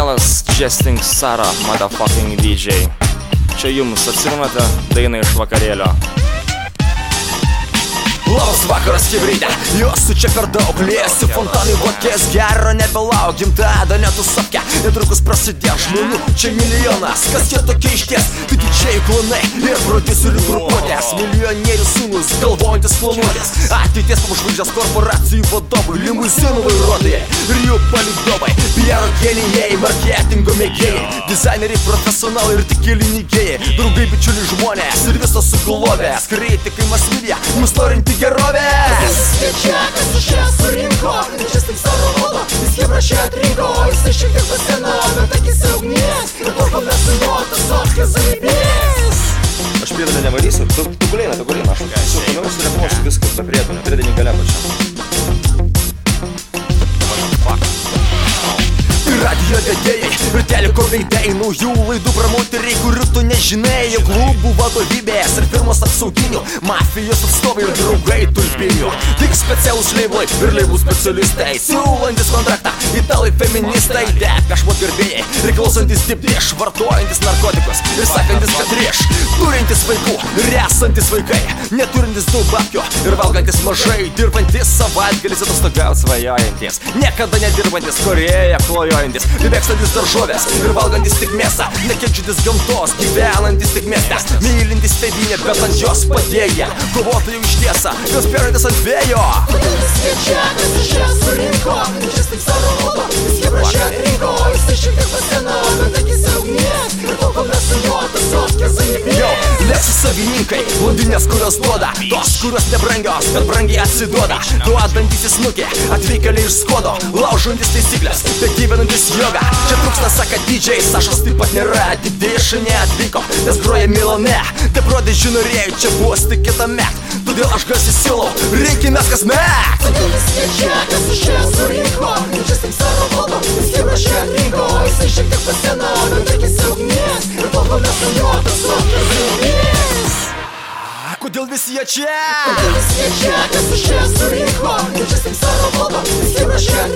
Mielas Jesting Sara, motherfucking DJ. Čia jums atsimenate dainą iš vakarėlio. Labas vakaras, kibrytė, jūsų čia per daug liesiu Fontanai vodkės gero nebelauk Gimtadienio tu sapke, netrukus prasidės žmonių Čia milijonas, kas jie tokie išties? Tai didžiai klonai ir prodiuserių grupuotės. Milijonierių sūnus, galvojantis planuotės Ateities pamažvaigždės korporacijų vadovai Limuzinų vairuotojai ir jų palidovai. PR genijai, marketingo mėgėjai Dizaineriai, profesionalai ir tik keli nygėjai Draugai, bičiuliai žmonės ir visos sugulovės Kritikai, masmedija, mus norinti gerovės. Svečiakas iš čia surinko Čia tik savo Jis hebra čia atrinko Jisai šiek tiek paseno Bet akis ugnies Ir toko mes su juo Tas sotkas zaibės Aš pirdą nevarysiu, tu, tu gulėjai, tu gulėjai, aš su panovis reklamuosiu viskas be priedo, nepridėdink galia pačiam. Radio vedėjai ir teliko veidėjai Naujų laidų promoteriai, kurių nežinai Jau klubų vadovybės ir firmos apsauginių Mafijos atstovai ir draugai tulpinių. Tik specialūs leiblai ir leibų specialistai Siūlantis kontraktą, italai feministai Depešmo gerbėjai, priklausantis dipdieš Vartojantis narkotikus Turintis vaikų ir esantis vaikai Neturintis daug babkio ir valgantis mažai Dirbantis savaitgalis atostogaut svajojantis Niekada nedirbantis Korėja klojojantis Mėgstantis daržovės ir valgantis tik mėsą Nekenčiantis gamtos, gyvenantis tik mieste Mylintis tėvynę, bet ant jos padėję Kovotojų iš tiesą, konspiruojantis ant vėjo. Svečiakas iš čia surinko Čia tik savo sotkas zaibės Jau, Lexus savininkai, blondinės, kurios duoda. Tos, kurios nebrangios, bet brangiai atsiduoda. Duodantis į snukį, atvykėliai iš skodo Laužantis taisyklės, bet gyvenantis jogą Čia trūksta, saka didžiai, Sašos taip pat nėra. Didėšai neatvyko, nes groja Milane Te prodižių norėjau, čia bus tik kitą met Todėl aš garsiai siūlau, rinkimės kasmet. Svečiakas iš čia surinko Čia tik Kodėl visi jie čia? Svečiakas iš čia? Surinko Čia tik savo valdo Jis hebra čia